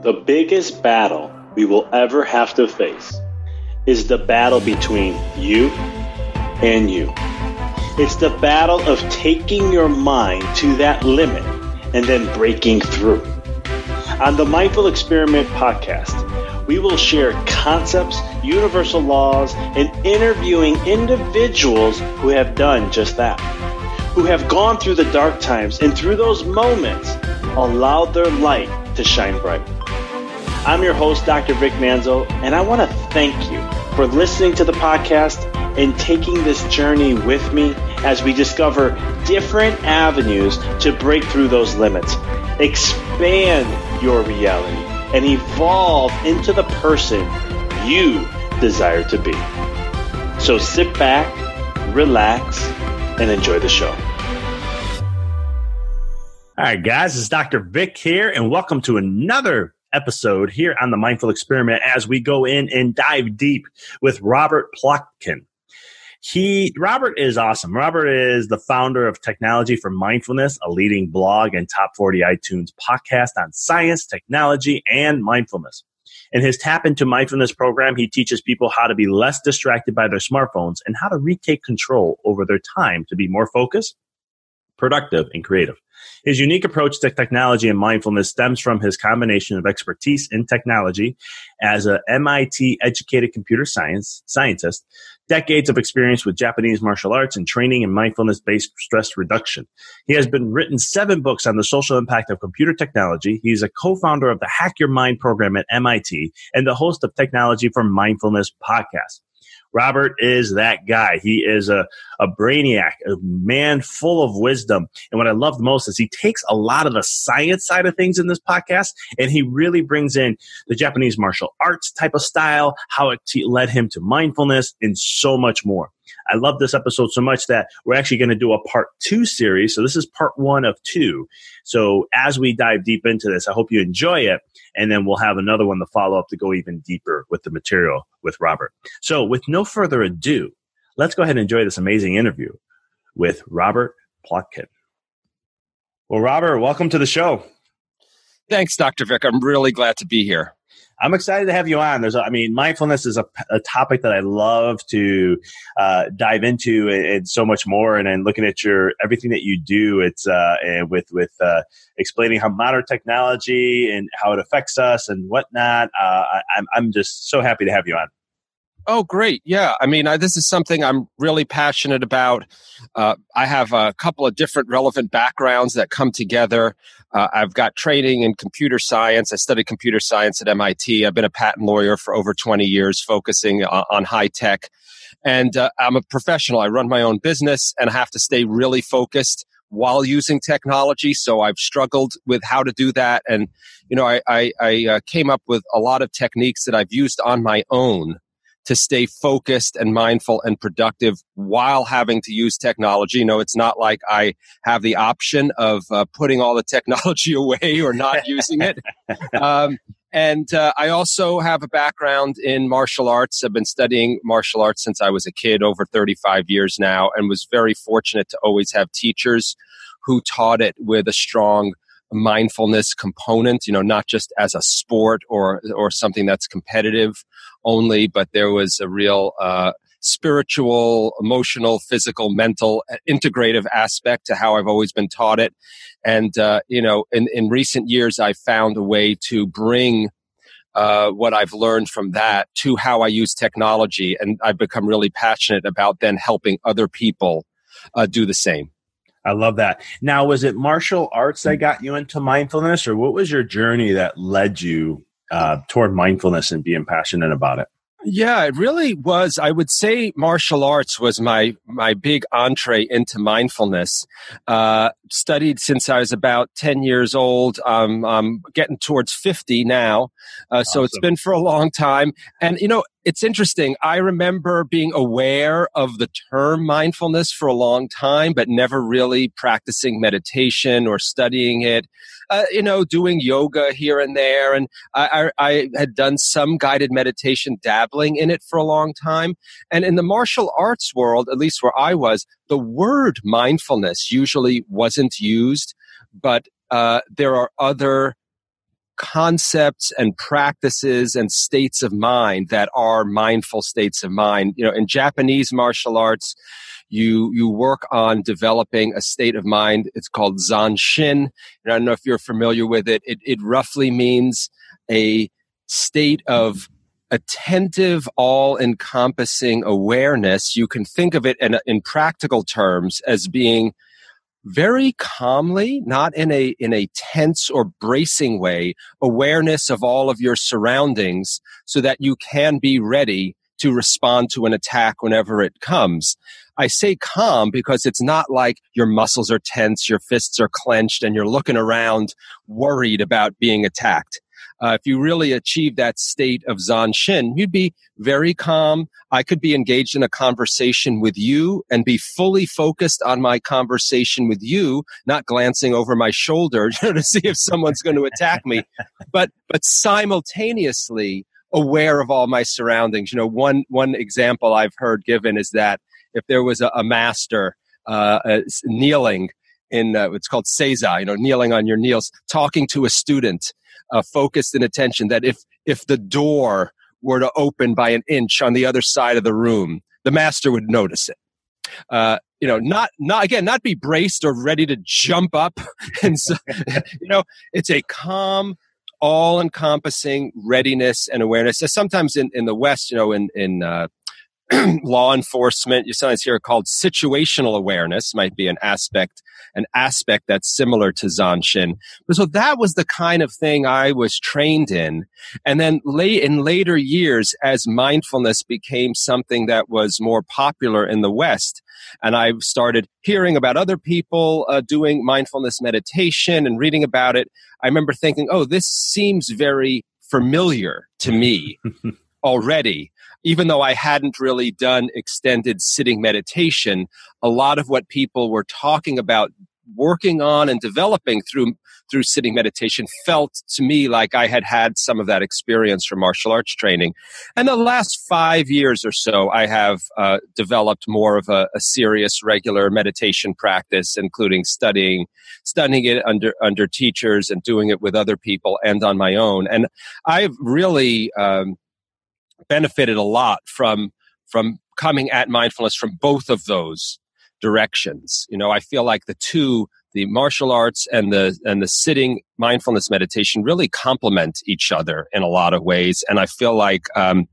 The biggest battle we will ever have to face is the battle between you and you. It's the battle of taking your mind to that limit and then breaking through. On the Mindful Experiment podcast, we will share concepts, universal laws, and interviewing individuals who have done just that, who have gone through the dark times and through those moments allowed their light to shine bright. I'm your host, Dr. Vic Manzo, and I want to thank you for listening to the podcast and taking this journey with me as we discover different avenues to break through those limits, expand your reality, and evolve into the person you desire to be. So sit back, relax, and enjoy the show. All right, guys, it's Dr. Vic here, and welcome to another episode here on the Mindful Experiment as we go in and dive deep with Robert Plotkin. He Robert is awesome. Robert is the founder of Technology for Mindfulness, a leading blog and top 40 iTunes podcast on science, technology, and mindfulness. In his Tap into Mindfulness program, he teaches people how to be less distracted by their smartphones and how to retake control over their time to be more focused, productive, and creative. His unique approach to technology and mindfulness stems from his combination of expertise in technology as a MIT educated computer science scientist, decades of experience with Japanese martial arts and training in mindfulness based stress reduction. He has been written seven books on the social impact of computer technology. He's a co-founder of the Hack Your Mind program at MIT and the host of Technology for Mindfulness podcast. Robert is that guy. He is a, a brainiac, a man full of wisdom. And what I love most is he takes a lot of the science side of things in this podcast and he really brings in the Japanese martial arts type of style, how it t- led him to mindfulness, and so much more. I love this episode so much that we're actually going to do a part two series. So this is part one of two. So as we dive deep into this, I hope you enjoy it. And then we'll have another one to follow up to go even deeper with the material with Robert. So with no further ado, let's go ahead and enjoy this amazing interview with Robert Plotkin. Well, Robert, welcome to the show. Thanks, Dr. Vic. I'm really glad to be here. I'm excited to have you on. There's, I mean, mindfulness is a, a topic that I love to uh, dive into and, and, so much more. And then looking at your everything that you do, it's uh, with with uh, explaining how modern technology and how it affects us and whatnot. Uh, I, I'm I'm just so happy to have you on. Oh, great. Yeah. I mean, I, this is something I'm really passionate about. Uh, I have a couple of different relevant backgrounds that come together. Uh, I've got training in computer science. I studied computer science at MIT. I've been a patent lawyer for over 20 years, focusing on, on high tech. And uh, I'm a professional. I run my own business and I have to stay really focused while using technology. So I've struggled with how to do that. And, you know, I, I, I uh, came up with a lot of techniques that I've used on my own to stay focused and mindful and productive while having to use technology. You know, it's not like I have the option of uh, putting all the technology away or not using it. Um, and uh, I also have a background in martial arts. I've been studying martial arts since I was a kid, over 35 years now, and was very fortunate to always have teachers who taught it with a strong mindfulness component, you know, not just as a sport or, or something that's competitive only, but there was a real, uh, spiritual, emotional, physical, mental, uh, integrative aspect to how I've always been taught it. And, uh, you know, in, in recent years, I've found a way to bring uh, what I've learned from that to how I use technology. And I've become really passionate about then helping other people uh, do the same. I love that. Now, was it martial arts that got you into mindfulness, or what was your journey that led you uh, toward mindfulness and being passionate about it? Yeah, it really was. I would say martial arts was my my big entree into mindfulness. Uh, studied since I was about ten years old. Um, I'm getting towards fifty now, uh, so awesome. it's been for a long time. And you know, it's interesting. I remember being aware of the term mindfulness for a long time, but never really practicing meditation or studying it. Uh, you know, doing yoga here and there. And I, I, I, had done some guided meditation, dabbling in it for a long time. And in the martial arts world, at least where I was, the word mindfulness usually wasn't used, but uh, there are other concepts and practices and states of mind that are mindful states of mind. You know, in Japanese martial arts, you you work on developing a state of mind. It's called zanshin. And I don't know if you're familiar with it. It, it roughly means a state of attentive, all encompassing awareness. You can think of it in, in practical terms as being very calmly, not in a, in a tense or bracing way, awareness of all of your surroundings so that you can be ready to respond to an attack whenever it comes. I say calm because it's not like your muscles are tense, your fists are clenched, and you're looking around worried about being attacked. Uh, if you really achieve that state of Zanshin, you'd be very calm. I could be engaged in a conversation with you and be fully focused on my conversation with you, not glancing over my shoulder to see if someone's going to attack me, but, but simultaneously aware of all my surroundings. You know, one, one example I've heard given is that if there was a, a master, uh, uh, kneeling in uh, it's called seiza, you know, kneeling on your knees, talking to a student, uh, focused in attention. That if if the door were to open by an inch on the other side of the room, the master would notice it. Uh, you know, not not again, not be braced or ready to jump up, and so, you know, it's a calm, all-encompassing readiness and awareness. Sometimes in, in the West, you know, in in uh, law enforcement, you sometimes hear called situational awareness might be an aspect, an aspect that's similar to Zanshin. But so that was the kind of thing I was trained in. And then late in later years, as mindfulness became something that was more popular in the West, and I started hearing about other people uh, doing mindfulness meditation and reading about it, I remember thinking, oh, this seems very familiar to me already even though I hadn't really done extended sitting meditation, a lot of what people were talking about working on and developing through through sitting meditation felt to me like I had had some of that experience from martial arts training. And the last five years or so, I have uh, developed more of a, a, serious, regular meditation practice, including studying studying it under under teachers and doing it with other people and on my own. And I've really um, benefited a lot from from coming at mindfulness from both of those directions. You know, I feel like the two the martial arts and the and the sitting mindfulness meditation really complement each other in a lot of ways and i feel like um,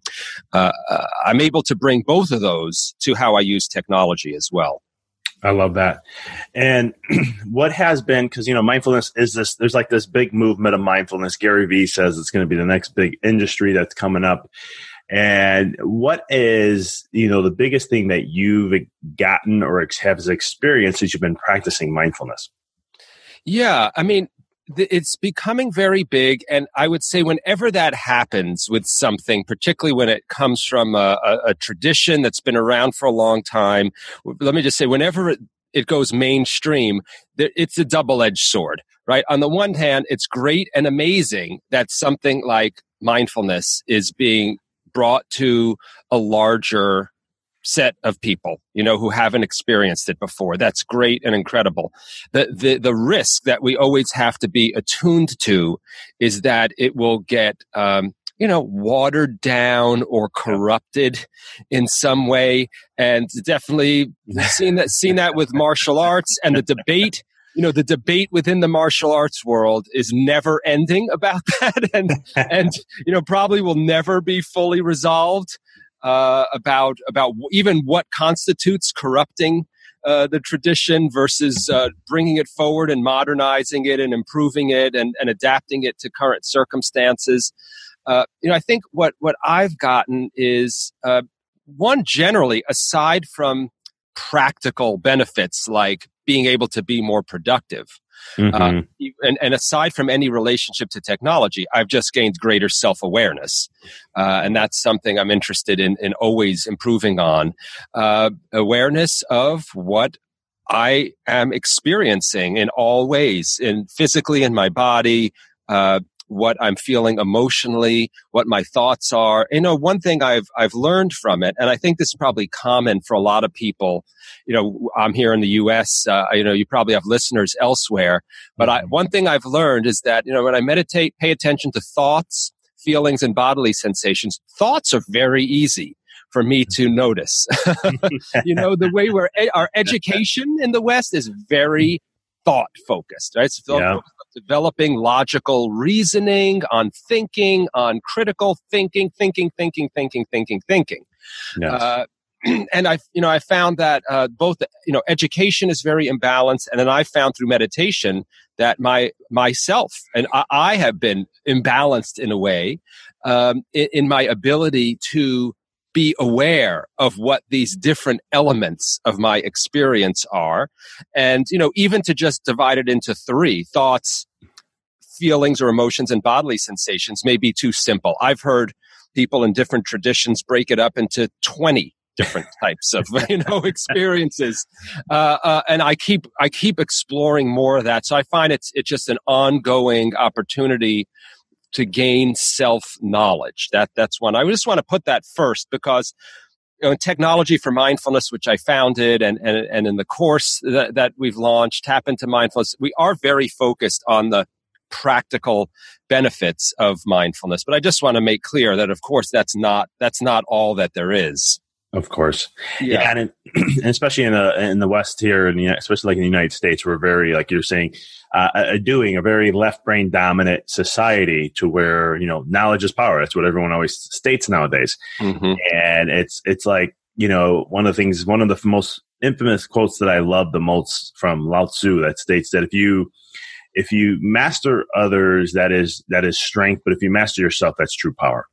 uh, uh, i'm able to bring both of those to how i use technology as well I love that. And what has been, because, you know, mindfulness is this, there's like this big movement of mindfulness. Gary Vee says it's going to be the next big industry that's coming up. And what is, you know, the biggest thing that you've gotten or have experienced as you've been practicing mindfulness? Yeah. I mean, it's becoming very big. And I would say whenever that happens with something, particularly when it comes from a, a, a tradition that's been around for a long time, let me just say, whenever it, it goes mainstream, it's a double edged sword, right? On the one hand, it's great and amazing that something like mindfulness is being brought to a larger set of people, you know, who haven't experienced it before. That's great and incredible. The, the, the risk that we always have to be attuned to is that it will get, um, you know, watered down or corrupted in some way. And definitely seen that, seen that with martial arts and the debate you know the debate within the martial arts world is never ending about that and and you know probably will never be fully resolved uh, about about even what constitutes corrupting uh, the tradition versus uh, bringing it forward and modernizing it and improving it and, and adapting it to current circumstances. Uh, you know, I think what what I've gotten is uh, one generally aside from practical benefits like being able to be more productive. Mm-hmm. Uh, and, and, aside from any relationship to technology, I've just gained greater self awareness. Uh, and that's something I'm interested in, in always improving on. Uh, awareness of what I am experiencing in all ways, in physically in my body, uh, what I'm feeling emotionally, what my thoughts are. You know, one thing I've I've learned from it, and I think this is probably common for a lot of people. You know, I'm here in the U.S. Uh, you know, you probably have listeners elsewhere, but I, mm-hmm. one thing I've learned is that you know when I meditate, pay attention to thoughts, feelings, and bodily sensations. Thoughts are very easy for me to mm-hmm. notice. you know, the way we're our education in the West is very thought focused, right? It's yeah. Developing logical reasoning, on thinking, on critical thinking, thinking, thinking, thinking, thinking, thinking. Yes. Uh, and I, you know, I found that uh, both, you know, education is very imbalanced, and then I found through meditation that my myself and I, I have been imbalanced in a way um, in, in my ability to be aware of what these different elements of my experience are. And, you know, even to just divide it into three thoughts, feelings or emotions and bodily sensations may be too simple. I've heard people in different traditions break it up into 20 different types of you know experiences uh, uh, and i keep i keep exploring more of that so i find it's it's just an ongoing opportunity to gain self knowledge. That that's one. I just want to put that first because you know, technology for mindfulness, which I founded, and and, and in the course that, that we've launched, Tap into Mindfulness, we are very focused on the practical benefits of mindfulness. But I just want to make clear that, of course, that's not that's not all that there is. Of course, yeah, yeah and, it, and, especially in the in the West here, and especially like in the United States, we're very like you're saying, uh, uh, doing a very left brain dominant society to where you know knowledge is power. That's what everyone always states nowadays, mm-hmm. and it's it's like you know one of the things, one of the most infamous quotes that I love the most from Lao Tzu that states that if you if you master others, that is that is strength, but if you master yourself, that's true power.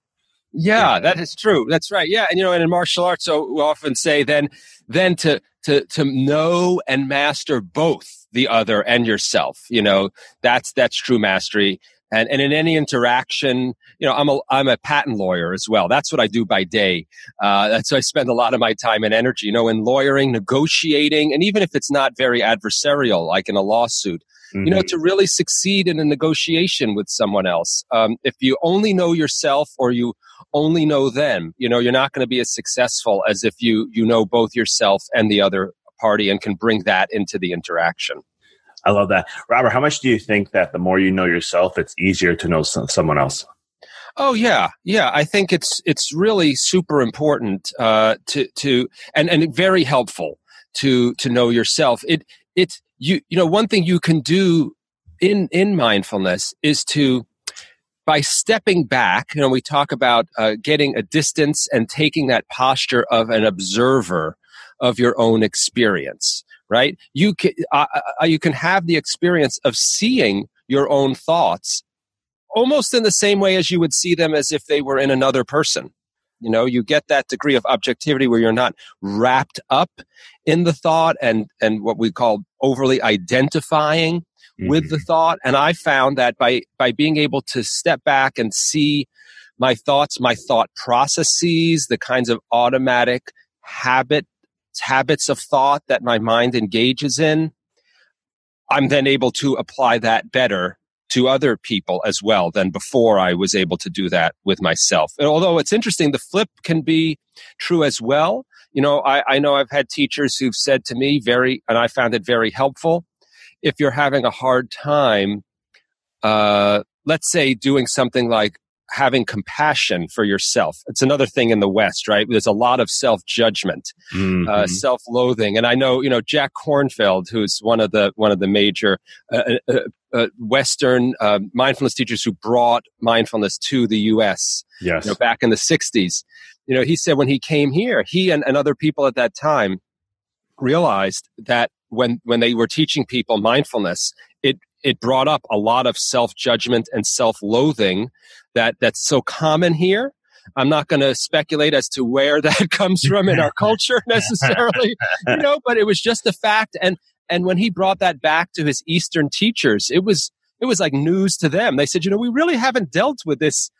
Yeah, that is true. That's right. Yeah, and you know, and in martial arts, so we often say then, then to to to know and master both the other and yourself. You know, that's that's true mastery. And and in any interaction, you know, I'm a I'm a patent lawyer as well. That's what I do by day. Uh, that's I spend a lot of my time and energy. You know, in lawyering, negotiating, and even if it's not very adversarial, like in a lawsuit, mm-hmm. you know, mm-hmm. to really succeed in a negotiation with someone else. Um, if you only know yourself or you only know them, you know, you're not going to be as successful as if you, you know both yourself and the other party and can bring that into the interaction. I love that. Robert, how much do you think that the more you know yourself, it's easier to know someone else? Oh yeah, yeah. I think it's it's really super important uh, to to and and very helpful to to know yourself. It it you you know one thing you can do in in mindfulness is to by stepping back you know we talk about uh, getting a distance and taking that posture of an observer of your own experience right? You can uh, uh, you can have the experience of seeing your own thoughts almost in the same way as you would see them as if they were in another person. You know you get that degree of objectivity where you're not wrapped up in the thought and and what we call overly identifying mm-hmm. with the mm-hmm. thought and i found that by by being able to step back and see my thoughts my thought processes the kinds of automatic habit habits of thought that my mind engages in i'm then able to apply that better to other people as well than before I was able to do that with myself. And although it's interesting, the flip can be true as well. You know, I, I know I've had teachers who've said to me very, and I found it very helpful. If you're having a hard time, uh, let's say doing something like having compassion for yourself. It's another thing in the West, right? There's a lot of self judgment, uh, mm-hmm. uh, self loathing, and I know you know Jack Kornfield, who's one of the one of the major uh, uh, uh Western uh, mindfulness teachers who brought mindfulness to the U.S. Yes, you know, back in the '60s. You know, he said when he came here, he and, and other people at that time realized that when when they were teaching people mindfulness, it it brought up a lot of self judgment and self loathing that that's so common here. I'm not going to speculate as to where that comes from in our culture necessarily, you know, but it was just a fact. And, and when he brought that back to his Eastern teachers, it was, it was like news to them. They said, you know, we really haven't dealt with this,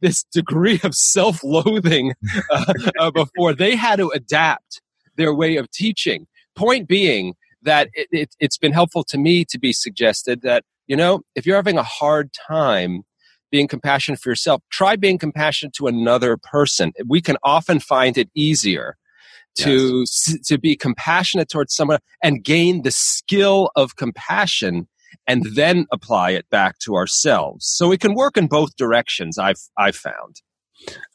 this degree of self-loathing uh, uh, before. They had to adapt their way of teaching. Point being that it, it, it's been helpful to me to be suggested that, you know, if you're having a hard time being compassionate for yourself, try being compassionate to another person. We can often find it easier to yes. to be compassionate towards someone and gain the skill of compassion and then apply it back to ourselves. So it can work in both directions. I've I've found.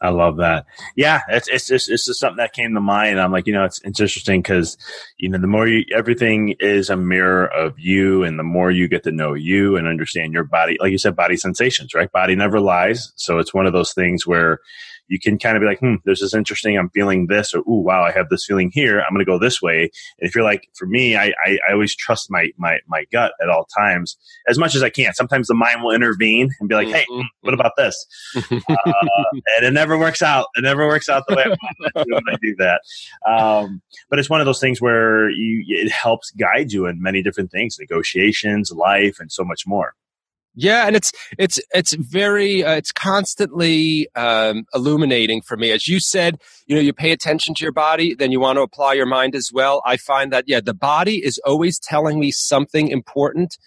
I love that. Yeah, it's it's just it's just something that came to mind. I'm like, you know, it's it's interesting because you know the more you everything is a mirror of you, and the more you get to know you and understand your body, like you said, body sensations, right? Body never lies. So it's one of those things where you can kind of be like, hmm, this is interesting. I'm feeling this, or ooh, wow, I have this feeling here. I'm going to go this way. And if you're like, for me, I, I, I, always trust my, my, my gut at all times as much as I can. Sometimes the mind will intervene and be like, hey, mm-hmm. what about this? uh, and it never works out. It never works out the way I want when I do that. Um, but it's one of those things where you, it helps guide you in many different things, negotiations, life, and so much more. Yeah, and it's it's it's very uh, it's constantly um, illuminating for me. As you said, you know, you pay attention to your body, then you want to apply your mind as well. I find that yeah, the body is always telling me something important.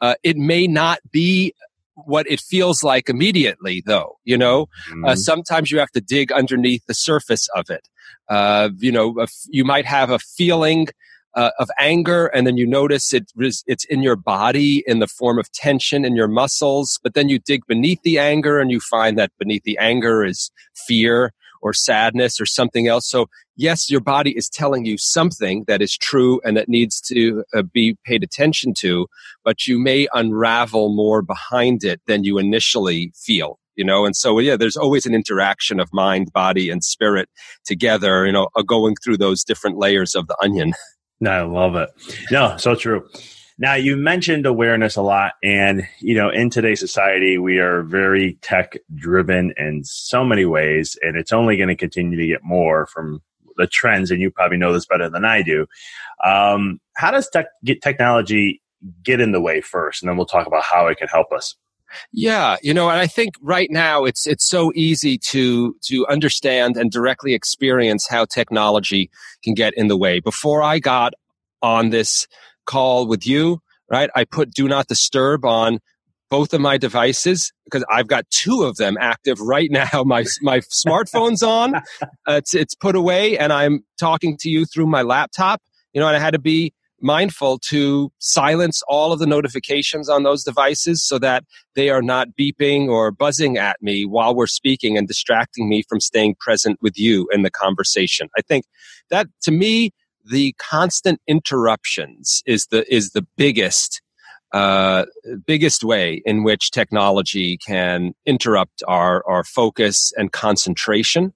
Uh, it may not be what it feels like immediately, though. You know, uh, mm-hmm. uh, sometimes you have to dig underneath the surface of it. Uh, you know, you might have a feeling uh, of anger, and then you notice it it's in your body in the form of tension in your muscles. But then you dig beneath the anger, and you find that beneath the anger is fear or sadness or something else. So yes, your body is telling you something that is true and that needs to uh, be paid attention to, but you may unravel more behind it than you initially feel you know and so yeah there's always an interaction of mind body and spirit together you know uh, going through those different layers of the onion No, I love it. No, so true. Now you mentioned awareness a lot, and you know, in today's society, we are very tech driven in so many ways, and it's only going to continue to get more from the trends. And you probably know this better than I do. Um, how does tech get technology get in the way first, and then we'll talk about how it can help us. Yeah, you know, and I think right now it's it's so easy to to understand and directly experience how technology can get in the way. Before I got on this call with you, right? I put do not disturb on both of my devices because I've got two of them active right now. My my smartphone's on, uh, it's it's put away, and I'm talking to you through my laptop. You know, and I had to be mindful to silence all of the notifications on those devices so that they are not beeping or buzzing at me while we're speaking and distracting me from staying present with you in the conversation. I think that to me, the constant interruptions is the is the biggest uh, biggest way in which technology can interrupt our, our focus and concentration.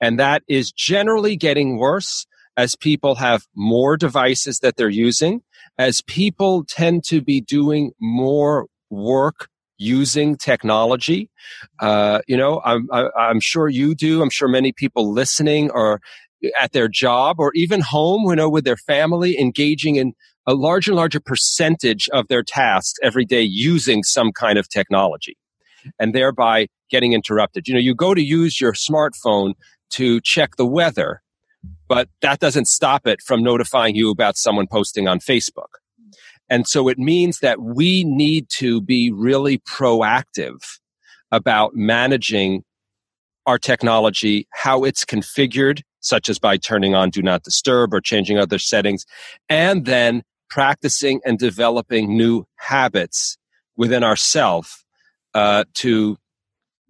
And that is generally getting worse as people have more devices that they're using, as people tend to be doing more work using technology. Uh, you know, I'm, I, i am sure you do. I'm sure many people listening are at their job or even home, you know, with their family, engaging in a larger and larger percentage of their tasks every day using some kind of technology and thereby getting interrupted. You know, you go to use your smartphone to check the weather, but that doesn't stop it from notifying you about someone posting on Facebook. And so it means that we need to be really proactive about managing our technology, how it's configured, such as by turning on do not disturb or changing other settings, and then practicing and developing new habits within ourselves uh, to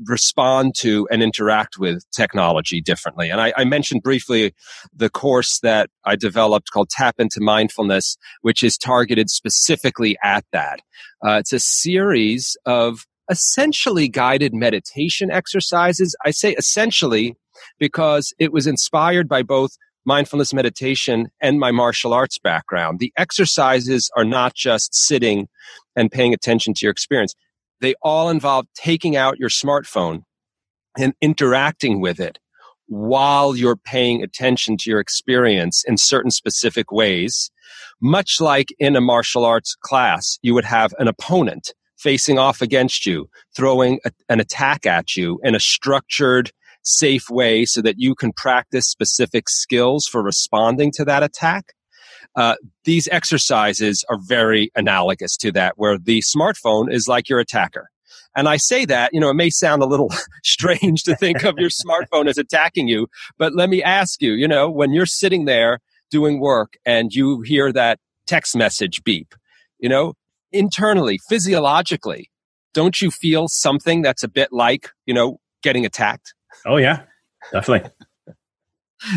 respond to and interact with technology differently. And I, I, mentioned briefly the course that I developed called Tap into Mindfulness, which is targeted specifically at that. Uh, it's a series of essentially guided meditation exercises. I say essentially because it was inspired by both mindfulness meditation and my martial arts background. The exercises are not just sitting and paying attention to your experience. They all involve taking out your smartphone and interacting with it while you're paying attention to your experience in certain specific ways. Much like in a martial arts class, you would have an opponent facing off against you, throwing a, an attack at you in a structured, safe way so that you can practice specific skills for responding to that attack. Uh, these exercises are very analogous to that, where the smartphone is like your attacker. And I say that, you know, it may sound a little strange to think of your smartphone as attacking you, but let me ask you, you know, when you're sitting there doing work and you hear that text message beep, you know, internally, physiologically, don't you feel something that's a bit like, you know, getting attacked? Oh yeah, definitely.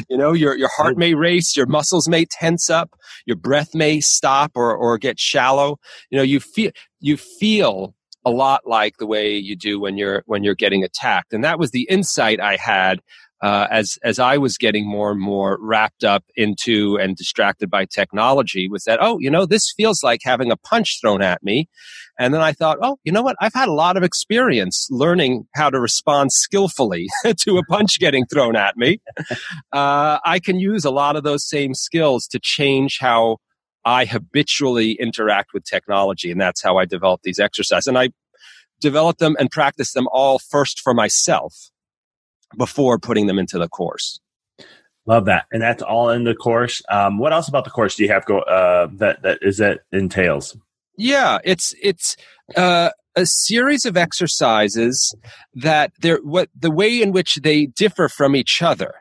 You know, your your heart may race, your muscles may tense up, your breath may stop or or get shallow. You know, you feel you feel a lot like the way you do when you're when you're getting attacked. And that was the insight I had uh, as as I was getting more and more wrapped up into and distracted by technology was that oh you know this feels like having a punch thrown at me. And then I thought oh you know what? I've had a lot of experience learning how to respond skillfully to a punch getting thrown at me. Uh, I can use a lot of those same skills to change how I habitually interact with technology and that's how I developed these exercises and I developed them and practiced them all first for myself before putting them into the course. Love that, and that's all in the course. Um, what else about the course do you have go uh, that that is that entails? Yeah, it's it's uh, a series of exercises that they're what the way in which they differ from each other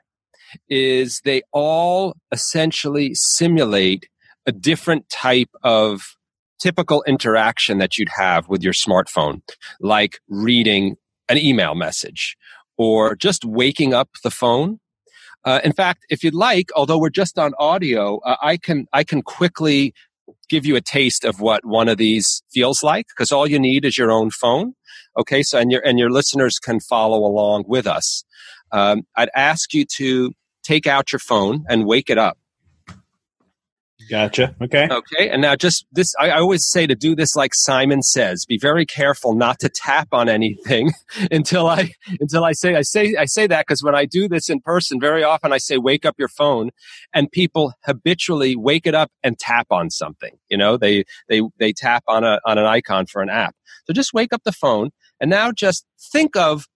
is they all essentially simulate a different type of typical interaction that you'd have with your smartphone, like reading an email message or just waking up the phone. Uh, in fact, if you'd like, although we're just on audio, uh, I can I can quickly give you a taste of what one of these feels like because all you need is your own phone. Okay, so and your and your listeners can follow along with us. Um, I'd ask you to take out your phone and wake it up. Gotcha. Okay. Okay. And now just this, I, I, always say to do this like Simon says, be very careful not to tap on anything until I, until I say, I say, I say that because when I do this in person, very often I say, wake up your phone and people habitually wake it up and tap on something. You know, they, they, they tap on a, on an icon for an app. So just wake up the phone and now just think of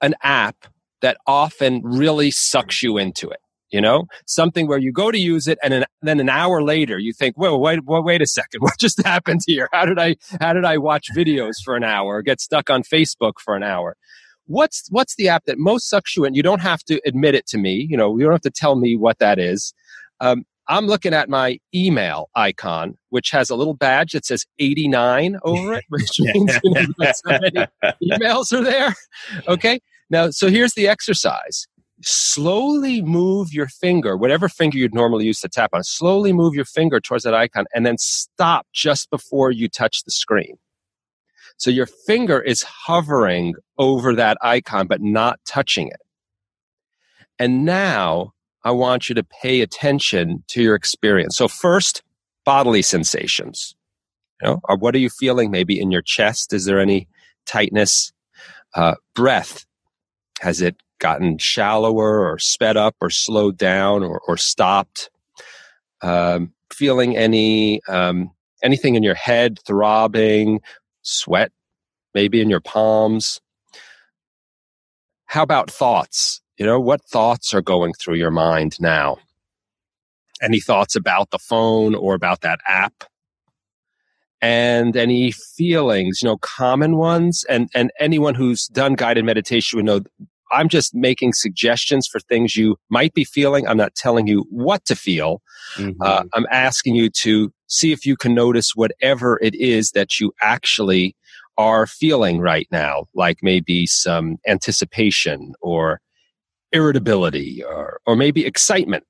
an app that often really sucks you into it you know? Something where you go to use it and an, then an hour later you think whoa wait, wait wait a second. What just happened here? How did i how did i watch videos for an hour or get stuck on facebook for an hour? What's what's the app that most sucks you in? You don't have to admit it to me you know you don't have to tell me what that is. Um, i'm looking at my email icon which has a little badge that says 89 over it which means you know, so many emails are there. Okay? Now so here's the exercise slowly move your finger, whatever finger you'd normally use to tap on, slowly move your finger towards that icon and then stop just before you touch the screen. So your finger is hovering over that icon, but not touching it. And now I want you to pay attention to your experience. So first, bodily sensations. You know, what are you feeling maybe in your chest? Is there any tightness? Uh, breath. Has it gotten shallower or sped up or slowed down or, or stopped? Um, feeling any um, anything in your head throbbing, sweat maybe in your palms? How about thoughts? You know, what thoughts are going through your mind now? Any thoughts about the phone or about that app? And any feelings, you know, common ones. And, and anyone who's done guided meditation would know I'm just making suggestions for things you might be feeling. I'm not telling you what to feel. Mm-hmm. Uh, I'm asking you to see if you can notice whatever it is that you actually are feeling right now, like maybe some anticipation or irritability or, or maybe excitement.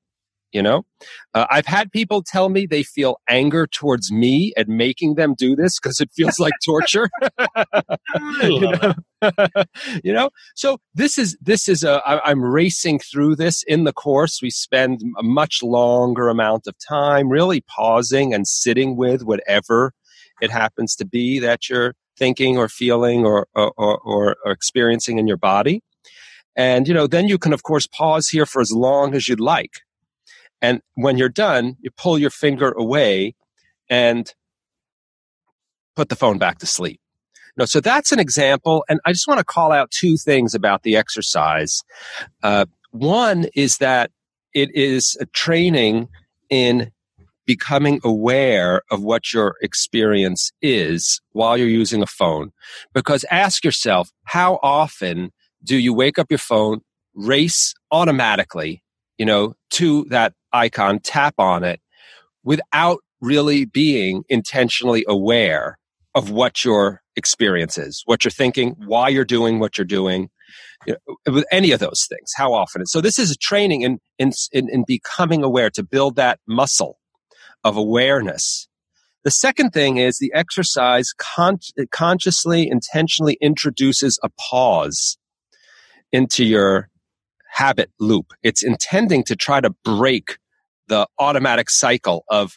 You know, uh, I've had people tell me they feel anger towards me at making them do this because it feels like torture. you, know? you know, so this is this is a. I, I'm racing through this in the course. We spend a much longer amount of time really pausing and sitting with whatever it happens to be that you're thinking or feeling or, or, or, or experiencing in your body. And, you know, then you can, of course, pause here for as long as you'd like. And when you're done, you pull your finger away and put the phone back to sleep. No, so that's an example. And I just want to call out two things about the exercise. Uh, one is that it is a training in becoming aware of what your experience is while you're using a phone. Because ask yourself, how often do you wake up your phone, race automatically, you know, to that icon, tap on it without really being intentionally aware of what your experience is, what you're thinking, why you're doing what you're doing, you know, with any of those things, how often. So this is a training in, in, in, in becoming aware to build that muscle of awareness. The second thing is the exercise con- consciously, intentionally introduces a pause into your habit loop. It's intending to try to break the automatic cycle of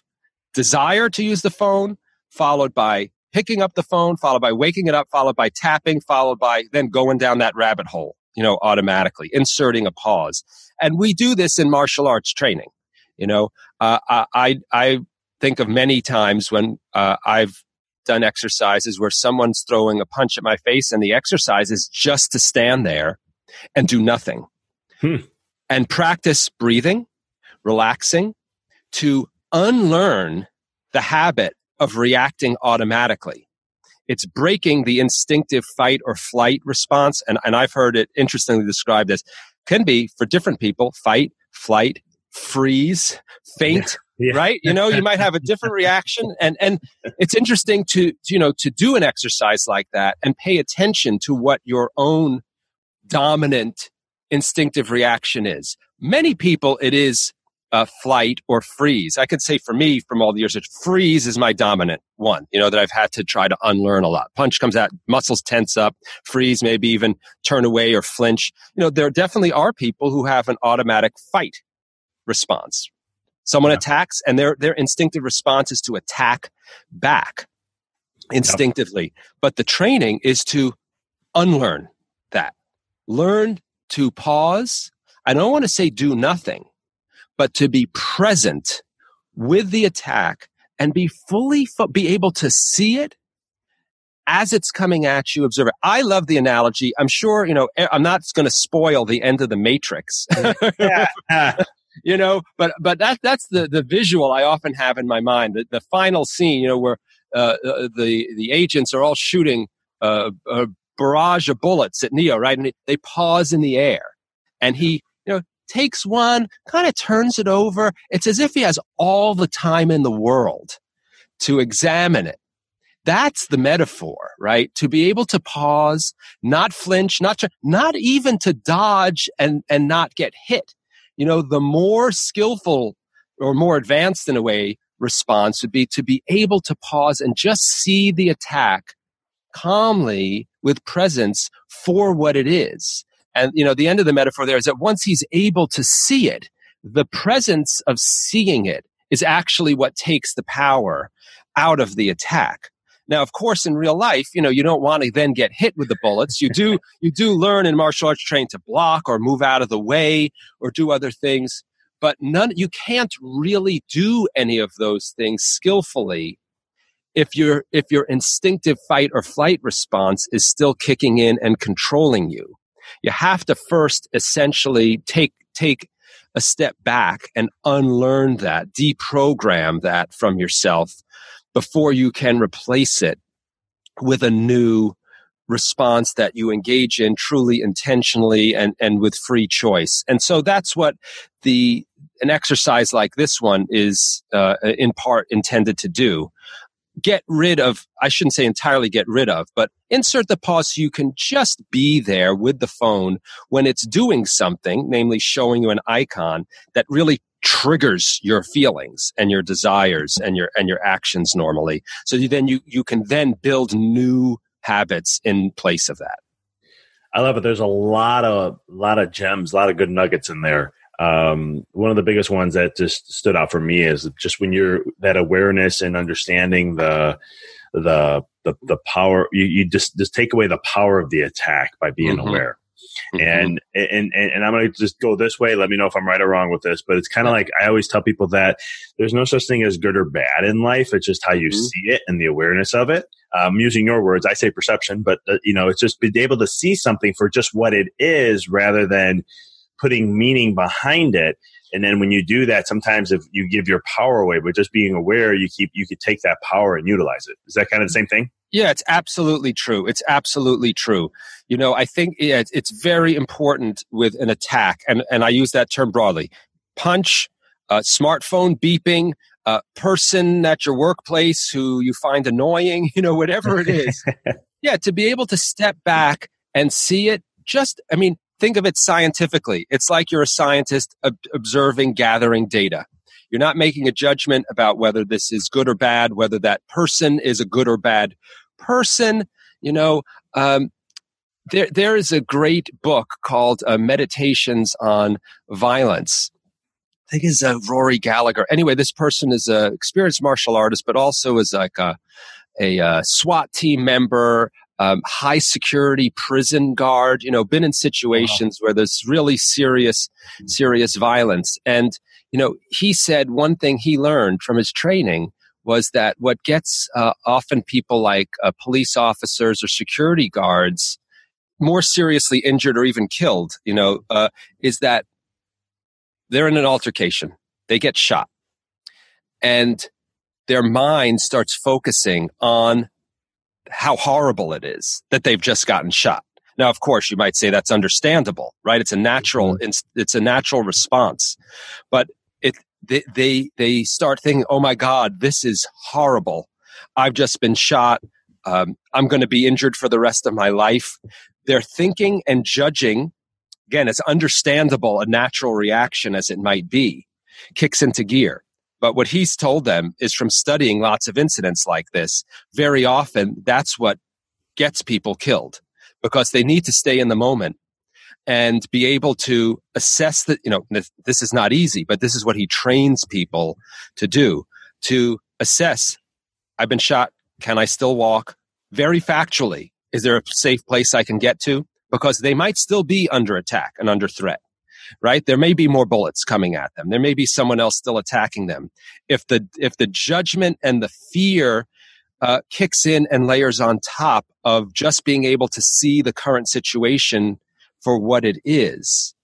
desire to use the phone, followed by picking up the phone, followed by waking it up, followed by tapping, followed by then going down that rabbit hole, you know, automatically, inserting a pause. And we do this in martial arts training. You know, uh, I I think of many times when uh, I've done exercises where someone's throwing a punch at my face, and the exercise is just to stand there and do nothing, hmm. and practice breathing, relaxing, to unlearn the habit of reacting automatically. It's breaking the instinctive fight or flight response. And, and I've heard it interestingly described as can be for different people fight, flight, freeze, faint, yeah. right? You know, you might have a different reaction. And, and it's interesting to, you know, to do an exercise like that and pay attention to what your own dominant instinctive reaction is. Many people, it is uh, flight or freeze. I could say for me, from all the years, that freeze is my dominant one, you know, that I've had to try to unlearn a lot. Punch comes out, muscles tense up, freeze, maybe even turn away or flinch. You know, there definitely are people who have an automatic fight response. Someone yeah. attacks and their, their instinctive response is to attack back instinctively. Yep. But the training is to unlearn that. Learn to pause. I don't want to say do nothing, but to be present with the attack and be fully, be able to see it as it's coming at you, observe it. I love the analogy. I'm sure, you know, I'm not going to spoil the end of the matrix. you know but but that that's the the visual i often have in my mind the, the final scene you know where uh, uh, the the agents are all shooting uh, a barrage of bullets at neo right and they pause in the air and he you know takes one kind of turns it over it's as if he has all the time in the world to examine it That's the metaphor, right? To be able to pause, not flinch, not, to, not even to dodge and, and not get hit. You know, the more skillful or more advanced in a way response would be to be able to pause and just see the attack calmly with presence for what it is. And, you know, the end of the metaphor there is that once he's able to see it, the presence of seeing it is actually what takes the power out of the attack. Now, of course, in real life, you know, you don't want to then get hit with the bullets. You do, you do learn in martial arts training to block or move out of the way or do other things, but none, you can't really do any of those things skillfully if your, if your instinctive fight or flight response is still kicking in and controlling you. You have to first essentially take, take a step back and unlearn that, deprogram that from yourself before you can replace it with a new response that you engage in truly intentionally and, and with free choice. And so that's what the an exercise like this one is uh, in part intended to do. Get rid of, I shouldn't say entirely get rid of, but insert the pause so you can just be there with the phone when it's doing something, namely showing you an icon that really triggers your feelings and your desires and your and your actions normally. So you, then you you can then build new habits in place of that. I love it. There's a lot of lot of gems a lot of good nuggets in there um, one of the biggest ones that just stood out for me is just when you're that awareness and understanding the the the, the power you, you just just take away the power of the attack by being mm-hmm. aware Mm-hmm. And, and, and, I'm going to just go this way. Let me know if I'm right or wrong with this, but it's kind of like I always tell people that there's no such thing as good or bad in life. It's just how you mm-hmm. see it and the awareness of it. Um, using your words, I say perception, but uh, you know, it's just being able to see something for just what it is rather than putting meaning behind it. And then when you do that, sometimes if you give your power away, but just being aware, you keep, you could take that power and utilize it. Is that kind of the same thing? Yeah, it's absolutely true. It's absolutely true. You know, I think it's very important with an attack, and, and I use that term broadly punch, uh, smartphone beeping, uh, person at your workplace who you find annoying, you know, whatever it is. yeah, to be able to step back and see it just, I mean, think of it scientifically. It's like you're a scientist ob- observing, gathering data. You're not making a judgment about whether this is good or bad, whether that person is a good or bad person. You know, um, there there is a great book called uh, Meditations on Violence. I think is uh, Rory Gallagher. Anyway, this person is an experienced martial artist, but also is like a a uh, SWAT team member, um, high security prison guard. You know, been in situations wow. where there's really serious serious violence, and you know, he said one thing he learned from his training was that what gets uh, often people like uh, police officers or security guards more seriously injured or even killed, you know, uh, is that they're in an altercation, they get shot, and their mind starts focusing on how horrible it is that they've just gotten shot. Now, of course, you might say that's understandable, right? It's a natural, mm-hmm. it's a natural response, but it they they, they start thinking, oh my God, this is horrible. I've just been shot. Um, I'm going to be injured for the rest of my life. They're thinking and judging. Again, it's understandable, a natural reaction as it might be, kicks into gear. But what he's told them is from studying lots of incidents like this, very often that's what gets people killed because they need to stay in the moment and be able to assess that, you know, this is not easy, but this is what he trains people to do to assess. I've been shot. Can I still walk? Very factually. Is there a safe place I can get to? Because they might still be under attack and under threat, right? There may be more bullets coming at them. There may be someone else still attacking them. If the, if the judgment and the fear uh, kicks in and layers on top of just being able to see the current situation for what it is,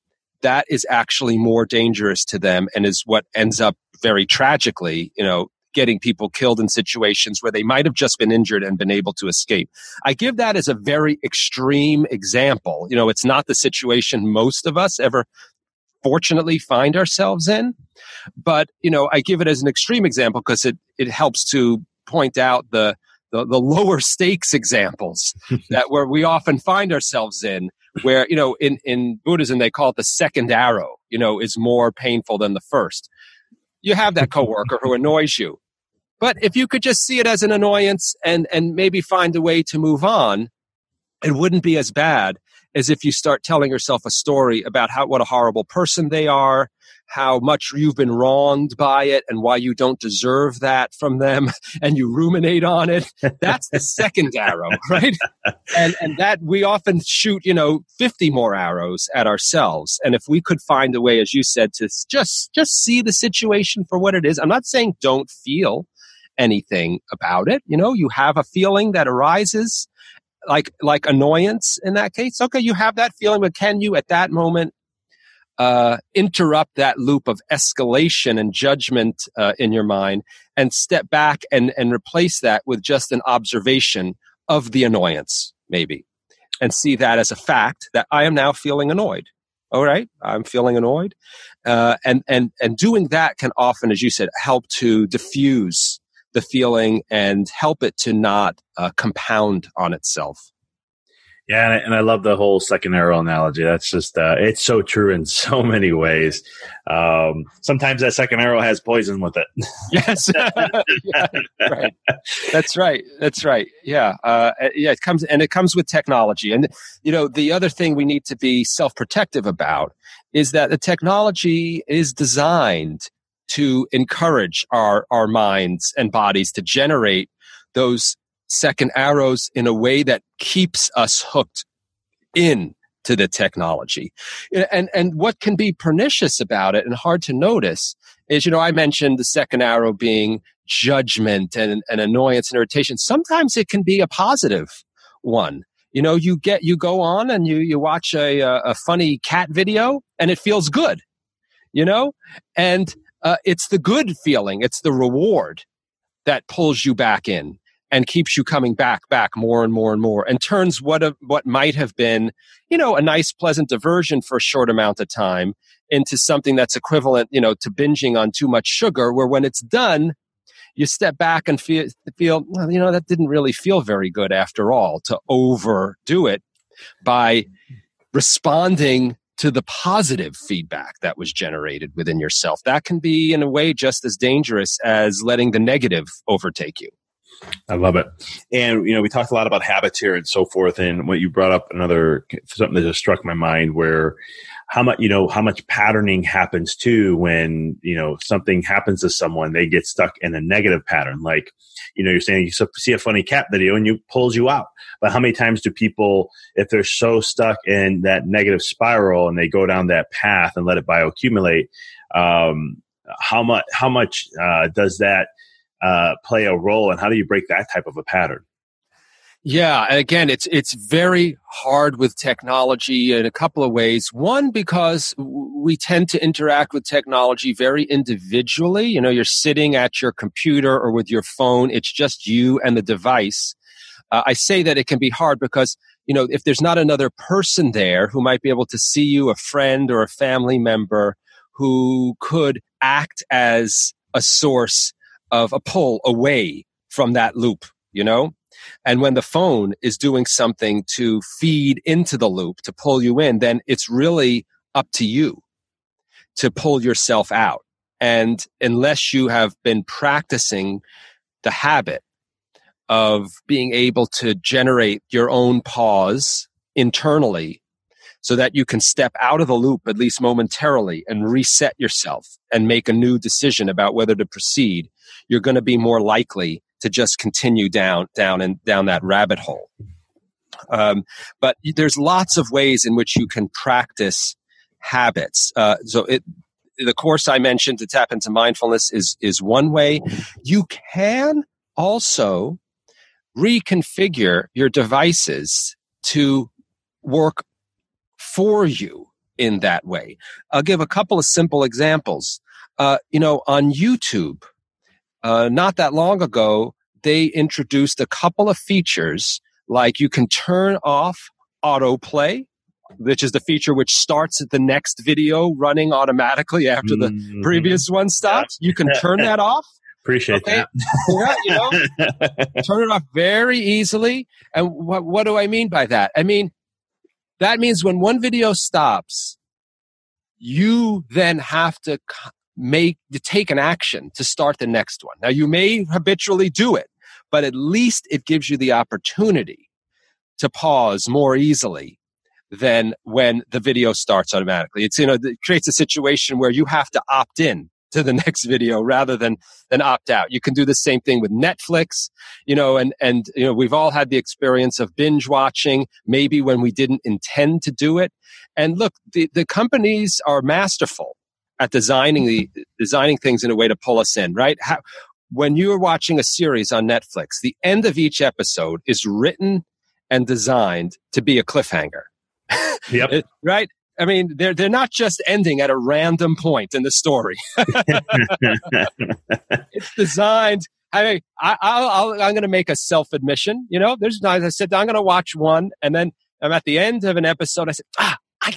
that is actually more dangerous to them and is what ends up very tragically, you know, getting people killed in situations where they might have just been injured and been able to escape. I give that as a very extreme example. You know, it's not the situation most of us ever fortunately find ourselves in, but you know, I give it as an extreme example because it it helps to point out the the, the lower stakes examples that where we often find ourselves in where you know in in buddhism they call it the second arrow you know is more painful than the first. You have that coworker who annoys you. But if you could just see it as an annoyance and and maybe find a way to move on it wouldn't be as bad as if you start telling yourself a story about how what a horrible person they are how much you've been wronged by it and why you don't deserve that from them and you ruminate on it. That's the second arrow right? And and that we often shoot you know 50 more arrows at ourselves. And if we could find a way as you said to just just see the situation for what it is i'm not saying don't feel anything about it. You know you have a feeling that arises like like annoyance in that case okay you have that feeling but can you at that moment uh, interrupt that loop of escalation and judgment uh, in your mind and step back and, and replace that with just an observation of the annoyance, maybe, and see that as a fact that I am now feeling annoyed. All right, I'm feeling annoyed, uh, and and and doing that can often, as you said, help to diffuse the feeling and help it to not uh, compound on itself. Yeah, and I, and I, love the whole second arrow analogy. That's just uh, it's so true in so many ways. Um, sometimes that second arrow has poison with it. yes, yeah, right. That's right. That's right. Yeah, uh, yeah. It comes and it comes with technology. And you know, the other thing we need to be self protective about is that the technology is designed to encourage our our minds and bodies to generate those second arrows in a way that keeps us hooked in to the technology. And, and what can be pernicious about it and hard to notice is, you know, I mentioned the second arrow being judgment and, and annoyance and irritation. Sometimes it can be a positive one. You know, you get, you go on and you, you watch a, a funny cat video and it feels good, you know, and uh, it's the good feeling. It's the reward that pulls you back in and keeps you coming back, back more and more and more, and turns what a, what might have been, you know, a nice, pleasant diversion for a short amount of time into something that's equivalent, you know, to binging on too much sugar. Where when it's done, you step back and feel, feel, well, you know, that didn't really feel very good after all. To overdo it by responding to the positive feedback that was generated within yourself, that can be in a way just as dangerous as letting the negative overtake you. I love it. And, you know, we talked a lot about habits here and so forth. And what you brought up another something that just struck my mind where how much, you know, how much patterning happens too when, you know, something happens to someone, they get stuck in a negative pattern. Like, you know, you're saying you see a funny cat video and you pulls you out. But how many times do people, if they're so stuck in that negative spiral and they go down that path and let it bioaccumulate, um, how much, how much, uh, does that, uh, play a role and how do you break that type of a pattern? Yeah again it's it's very hard with technology in a couple of ways. One because we tend to interact with technology very individually. You know you're sitting at your computer or with your phone. It's just you and the device. Uh, i say that it can be hard because you know if there's not another person there who might be able to see you a friend or a family member who could act as a source of a pull away from that loop, you know? And when the phone is doing something to feed into the loop, to pull you in, then it's really up to you to pull yourself out. And unless you have been practicing the habit of being able to generate your own pause internally so that you can step out of the loop at least momentarily and reset yourself and make a new decision about whether to proceed you're going to be more likely to just continue down down and down that rabbit hole um, but there's lots of ways in which you can practice habits uh, so it the course I mentioned to tap into mindfulness is is one way. You can also reconfigure your devices to work for you in that way. I'll give a couple of simple examples. Uh, you know, on YouTube, uh, not that long ago, they introduced a couple of features like you can turn off autoplay, which is the feature which starts at the next video running automatically after the mm-hmm. previous one stops. You can turn that off. Appreciate Okay. that. Yeah, you know, turn it off very easily. And what, what do I mean by that? I mean, that means when one video stops, you then have to make to take an action to start the next one. Now you may habitually do it, but at least it gives you the opportunity to pause more easily than when the video starts automatically. It's you know it creates a situation where you have to opt in to the next video rather than than opt out. You can do the same thing with Netflix, you know, and and you know we've all had the experience of binge watching maybe when we didn't intend to do it. And look, the the companies are masterful at designing the designing things in a way to pull us in, right? How, when you're watching a series on Netflix, the end of each episode is written and designed to be a cliffhanger. Yep. It- right? I mean, they're they're not just ending at a random point in the story. it's designed. I mean, I, I'll, I'll, I'm going to make a self admission. You know, there's times I said I'm going to watch one, and then I'm at the end of an episode. I said, ah, I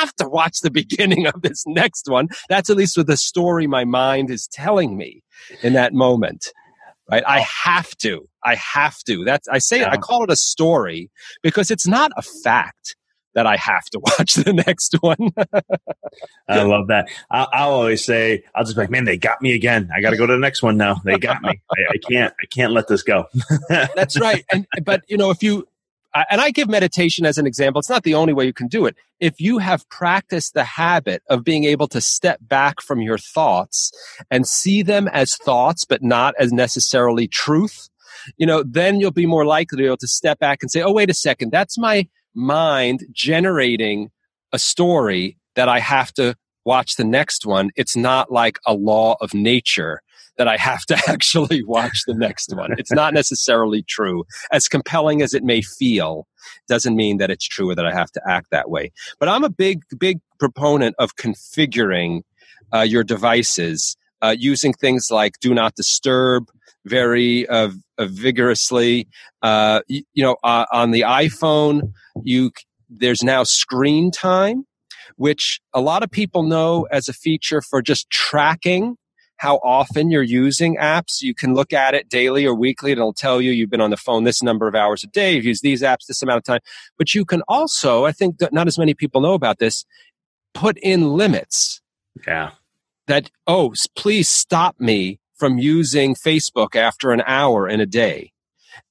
have to watch the beginning of this next one. That's at least what the story my mind is telling me in that moment. Right? I have to. I have to. That's I say I call it a story because it's not a fact that I have to watch the next one. I love that. I, I'll always say, I'll just be like, man, they got me again. I got to go to the next one now. They got me. I, I can't, I can't let this go. That's right. And but you know, if you and I give meditation as an example, it's not the only way you can do it. If you have practiced the habit of being able to step back from your thoughts and see them as thoughts, but not as necessarily truth, you know, then you'll be more likely to be able to step back and say, oh, wait a second, that's my mind generating a story that I have to watch the next one. It's not like a law of nature that I have to actually watch the next one. It's not necessarily true. As compelling as it may feel, doesn't mean that it's true or that I have to act that way. But I'm a big, big proponent of configuring uh, your devices uh, using things like do not disturb very uh, uh, vigorously. Uh, you, you know, uh, on the iPhone, you there's now screen time, which a lot of people know as a feature for just tracking how often you're using apps. You can look at it daily or weekly, and it'll tell you you've been on the phone this number of hours a day, you've used these apps this amount of time. But you can also, I think that not as many people know about this, put in limits yeah. that, oh, please stop me from using Facebook after an hour in a day.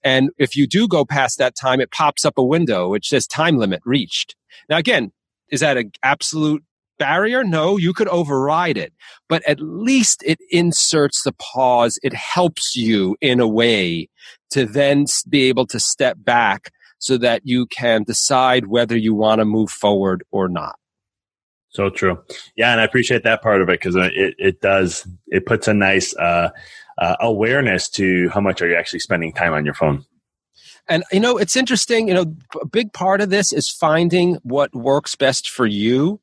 And if you do go past that time, it pops up a window which says time limit reached. Now, again, is that an absolute barrier? No, you could override it, but at least it inserts the pause. It helps you in a way to then be able to step back so that you can decide whether you want to move forward or not. So true. Yeah. And I appreciate that part of it because it, it does, it puts a nice, uh, uh, awareness to how much are you actually spending time on your phone. And you know, it's interesting. You know, a big part of this is finding what works best for you.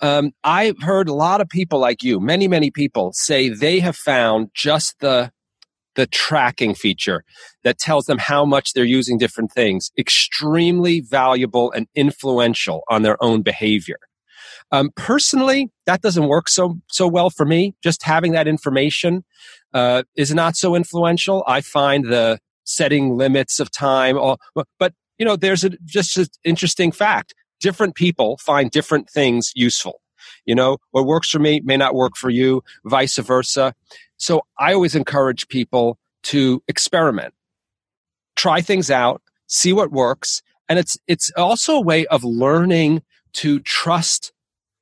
Um, I've heard a lot of people like you, many, many people say they have found just the the tracking feature that tells them how much they're using different things extremely valuable and influential on their own behavior. Um, personally, that doesn't work so so well for me. Just having that information uh, is not so influential. I find the setting limits of time, or, but you know, there's a, just an interesting fact. Different people find different things useful. You know, what works for me may not work for you, vice versa. So I always encourage people to experiment, try things out, see what works, and it's it's also a way of learning to trust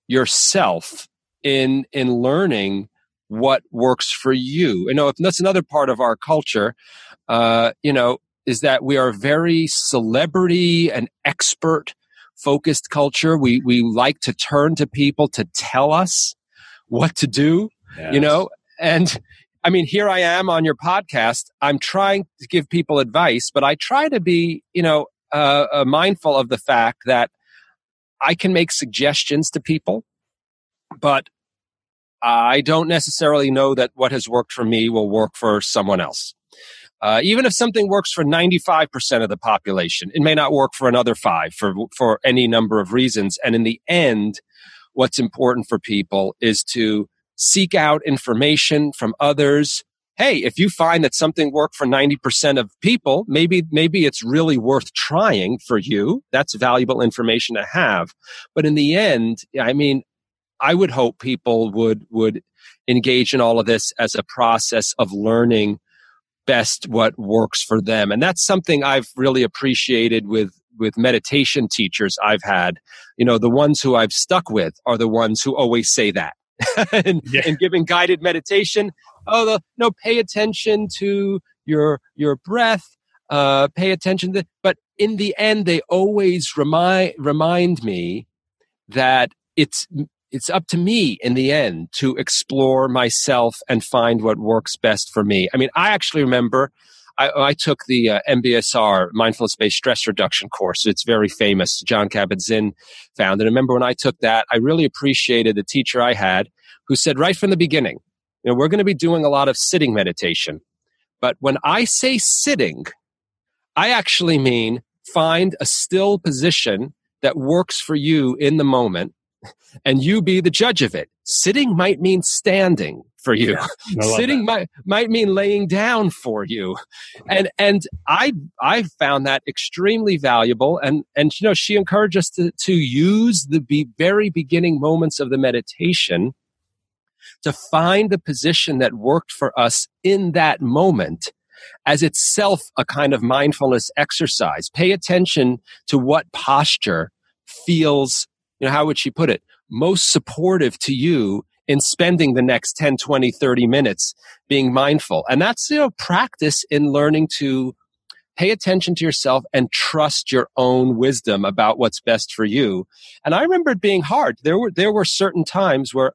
yourself in in learning what works for you. You know, if that's another part of our culture, uh, you know, is that we are very celebrity and expert focused culture. We we like to turn to people to tell us what to do, you know, and I mean, here I am on your podcast. I'm trying to give people advice, but I try to be, you know, uh, uh, mindful of the fact that I can make suggestions to people, but I don't necessarily know that what has worked for me will work for someone else. Uh, even if something works for 95% of the population, it may not work for another five for, for any number of reasons. And in the end, what's important for people is to seek out information from others hey, if you find that something worked for 90% of people, maybe, maybe it's really worth trying for you. That's valuable information to have. But in the end, I mean, I would hope people would, would engage in all of this as a process of learning best what works for them. And that's something I've really appreciated with, with meditation teachers I've had. You know, the ones who I've stuck with are the ones who always say that. and, yeah. and, giving guided meditation. Oh, the, no, pay attention to your your breath. Uh, pay attention to. But in the end, they always remind remind me that it's it's up to me in the end to explore myself and find what works best for me. I mean, I actually remember I, I took the uh, MBSR, mindfulness based stress reduction course. It's very famous. Jon Kabat-Zinn found it. I remember when I took that, I really appreciated the teacher I had who said right from the beginning, you know, we're going to be doing a lot of sitting meditation. But when I say sitting, I actually mean find a still position that works for you in the moment and you be the judge of it. Sitting might mean standing for you. Yeah, Sitting might might mean laying down for you. And and I I found that extremely valuable and and you know she encouraged us to to use the be very beginning moments of the meditation to find the position that worked for us in that moment as itself a kind of mindfulness exercise. Pay attention to what posture feels, you know, how would she put it? Most supportive to you in spending the next 10, 20, 30 minutes being mindful. And that's, you know, practice in learning to pay attention to yourself and trust your own wisdom about what's best for you. And I remember it being hard. There were, there were certain times where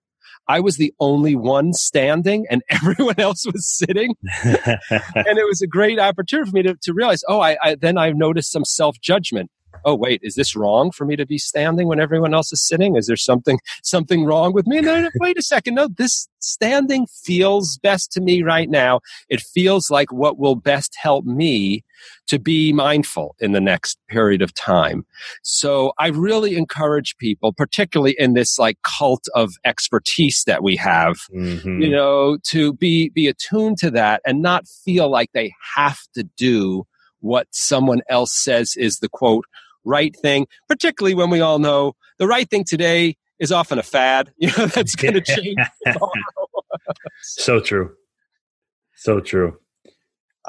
I was the only one standing and everyone else was sitting. and it was a great opportunity for me to, to realize, oh, I, I then I noticed some self judgment oh wait is this wrong for me to be standing when everyone else is sitting? Is there something something wrong with me? And then wait a second. No this standing feels best to me right now. It feels like what will best help me to be mindful in the next period of time. So i really encourage people particularly in this like cult of expertise that we have mm-hmm. you know to be be attuned to that and not feel like they have to do what someone else says is the quote right thing, particularly when we all know the right thing today is often a fad. You know, that's going to change. so true. So true.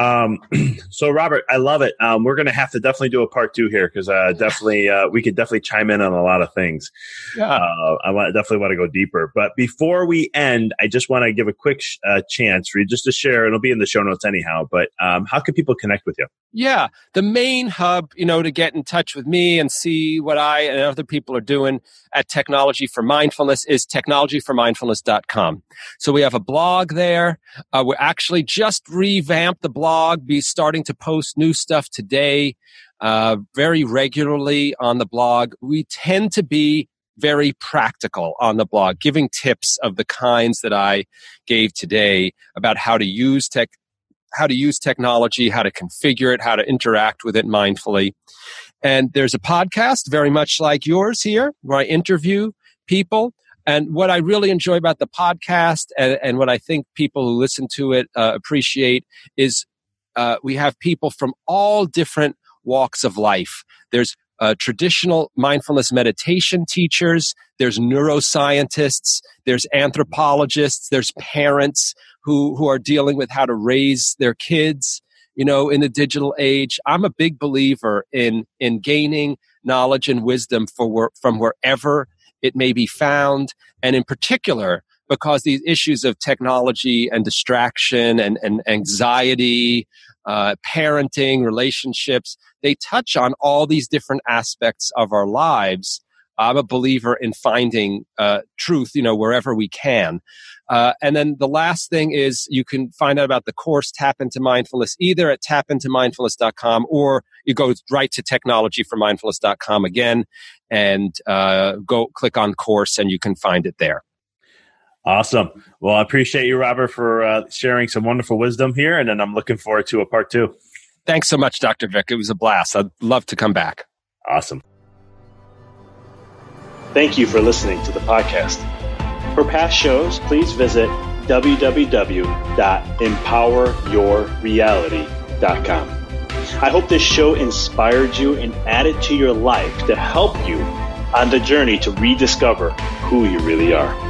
Um, so Robert, I love it. Um, we're going to have to definitely do a part two here because uh, definitely uh, we could definitely chime in on a lot of things. Yeah. Uh, I want definitely want to go deeper. But before we end, I just want to give a quick sh- uh, chance for you just to share. It'll be in the show notes anyhow. But um, how can people connect with you? Yeah, the main hub, you know, to get in touch with me and see what I and other people are doing at Technology for Mindfulness is technologyformindfulness.com. So we have a blog there. Uh, we're actually just revamped the blog, be starting to post new stuff today, uh, very regularly on the blog. We tend to be very practical on the blog, giving tips of the kinds that I gave today about how to use tech, how to use technology, how to configure it, how to interact with it mindfully. And there's a podcast very much like yours here where I interview people. And what I really enjoy about the podcast and, and what I think people who listen to it uh, appreciate is uh, we have people from all different walks of life. There's uh, traditional mindfulness meditation teachers, there's neuroscientists, there's anthropologists, there's parents who, who are dealing with how to raise their kids, you know, in the digital age. I'm a big believer in, in gaining knowledge and wisdom for, from wherever it may be found. And in particular, because these issues of technology and distraction and, and anxiety, uh, parenting, relationships, they touch on all these different aspects of our lives. I'm a believer in finding uh, truth, you know, wherever we can. Uh, and then the last thing is you can find out about the course Tap into Mindfulness either at tapintomindfulness.com or you go right to technologyformindfulness.com again and uh, go click on course and you can find it there. Awesome. Well, I appreciate you, Robert, for uh, sharing some wonderful wisdom here. And then I'm looking forward to a part two. Thanks so much, Dr. Vic. It was a blast. I'd love to come back. Awesome. Thank you for listening to the podcast. For past shows, please visit www.empoweryourreality.com. I hope this show inspired you and added to your life to help you on the journey to rediscover who you really are.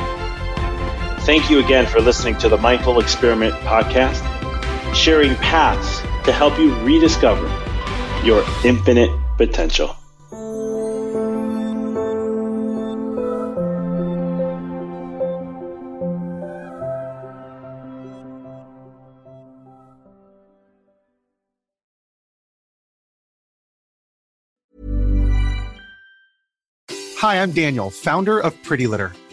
Thank you again for listening to the Mindful Experiment podcast, sharing paths to help you rediscover your infinite potential. Hi, I'm Daniel, founder of Pretty Litter.